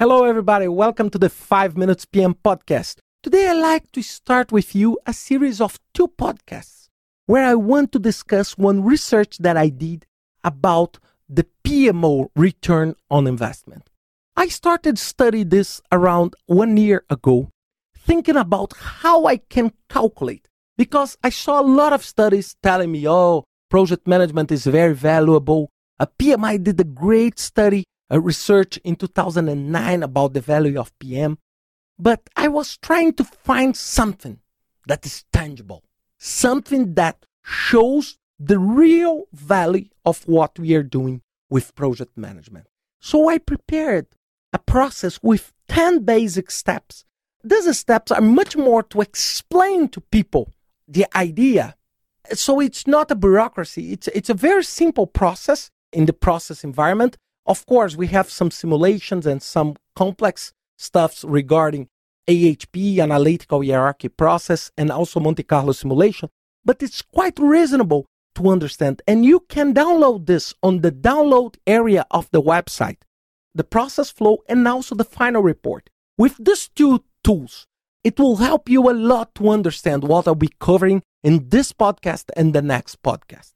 Hello, everybody. Welcome to the 5 Minutes PM podcast. Today, I'd like to start with you a series of two podcasts where I want to discuss one research that I did about the PMO return on investment. I started study this around one year ago, thinking about how I can calculate because I saw a lot of studies telling me, oh, project management is very valuable. A PMI did a great study a research in 2009 about the value of PM, but I was trying to find something that is tangible, something that shows the real value of what we are doing with project management. So I prepared a process with 10 basic steps. These steps are much more to explain to people the idea. So it's not a bureaucracy. It's, it's a very simple process in the process environment of course, we have some simulations and some complex stuffs regarding AHP, analytical hierarchy process, and also Monte Carlo simulation, but it's quite reasonable to understand. And you can download this on the download area of the website, the process flow, and also the final report. With these two tools, it will help you a lot to understand what I'll be covering in this podcast and the next podcast.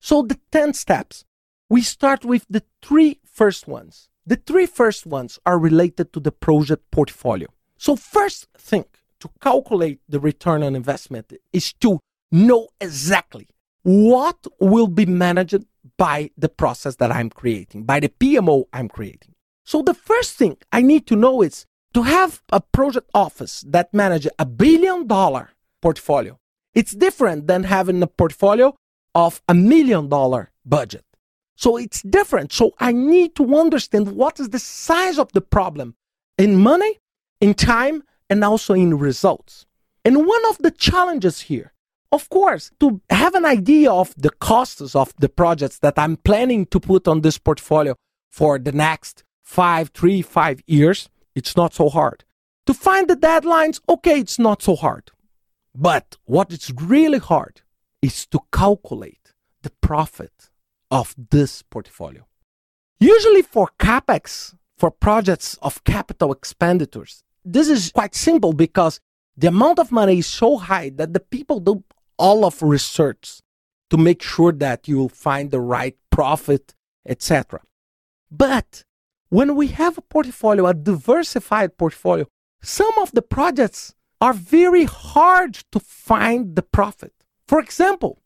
So, the 10 steps. We start with the three first ones. The three first ones are related to the project portfolio. So, first thing to calculate the return on investment is to know exactly what will be managed by the process that I'm creating, by the PMO I'm creating. So, the first thing I need to know is to have a project office that manages a billion dollar portfolio. It's different than having a portfolio of a million dollar budget. So it's different. So I need to understand what is the size of the problem in money, in time, and also in results. And one of the challenges here, of course, to have an idea of the costs of the projects that I'm planning to put on this portfolio for the next five, three, five years, it's not so hard. To find the deadlines, okay, it's not so hard. But what is really hard is to calculate the profit of this portfolio. Usually for capex, for projects of capital expenditures, this is quite simple because the amount of money is so high that the people do all of research to make sure that you will find the right profit, etc. But when we have a portfolio, a diversified portfolio, some of the projects are very hard to find the profit. For example,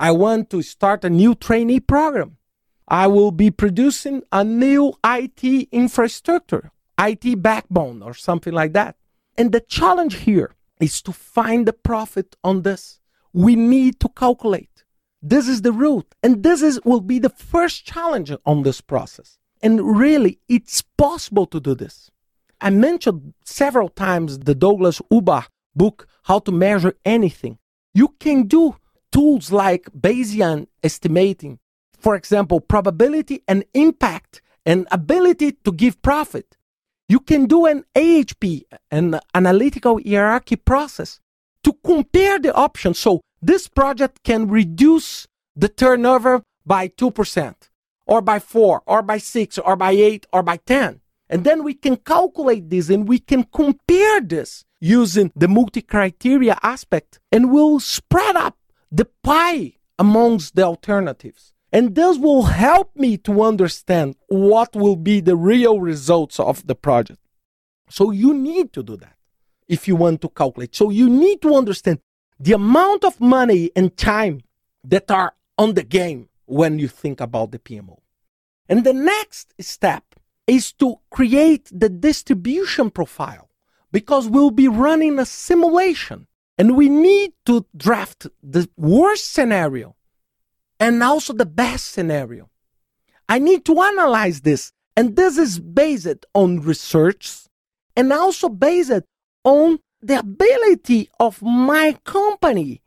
I want to start a new trainee program. I will be producing a new IT infrastructure, IT backbone, or something like that. And the challenge here is to find the profit on this. We need to calculate. This is the root. And this is, will be the first challenge on this process. And really, it's possible to do this. I mentioned several times the Douglas Hubbard book, How to Measure Anything. You can do tools like Bayesian estimating, for example, probability and impact and ability to give profit. You can do an AHP, an analytical hierarchy process, to compare the options. So this project can reduce the turnover by 2%, or by 4, or by 6, or by 8, or by 10. And then we can calculate this and we can compare this using the multi criteria aspect and we'll spread up the pie amongst the alternatives. And this will help me to understand what will be the real results of the project. So you need to do that if you want to calculate. So you need to understand the amount of money and time that are on the game when you think about the PMO. And the next step is to create the distribution profile because we'll be running a simulation and we need to draft the worst scenario and also the best scenario. I need to analyze this. And this is based on research and also based on the ability of my company.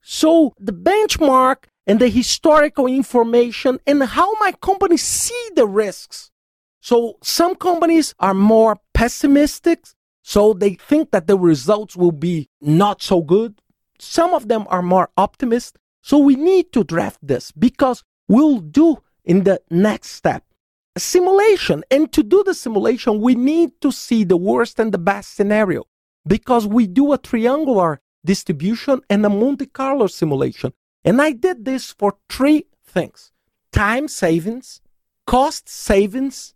So the benchmark and the historical information and how my company see the risks. So some companies are more pessimistic so they think that the results will be not so good. Some of them are more optimist. So we need to draft this because we'll do in the next step. a simulation. And to do the simulation, we need to see the worst and the best scenario because we do a triangular distribution and a Monte Carlo simulation. And I did this for three things time savings, cost savings,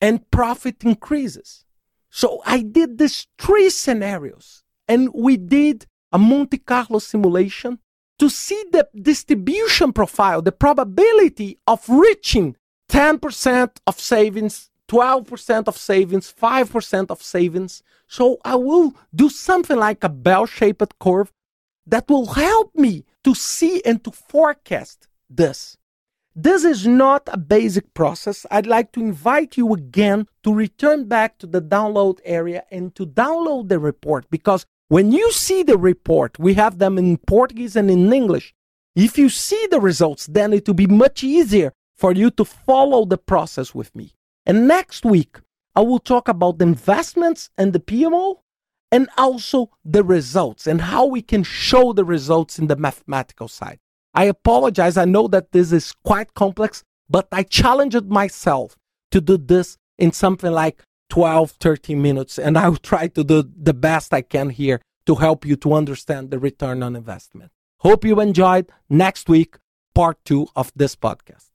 and profit increases. So I did these three scenarios and we did a Monte Carlo simulation to see the distribution profile, the probability of reaching 10% of savings, 12% of savings, 5% of savings. So I will do something like a bell shaped curve that will help me to see and to forecast this. This is not a basic process. I'd like to invite you again to return back to the download area and to download the report because when you see the report, we have them in Portuguese and in English. If you see the results, then it will be much easier for you to follow the process with me. And next week, I will talk about the investments and the PMO and also the results and how we can show the results in the mathematical side. I apologize. I know that this is quite complex, but I challenged myself to do this in something like 12, 13 minutes. And I'll try to do the best I can here to help you to understand the return on investment. Hope you enjoyed next week, part two of this podcast.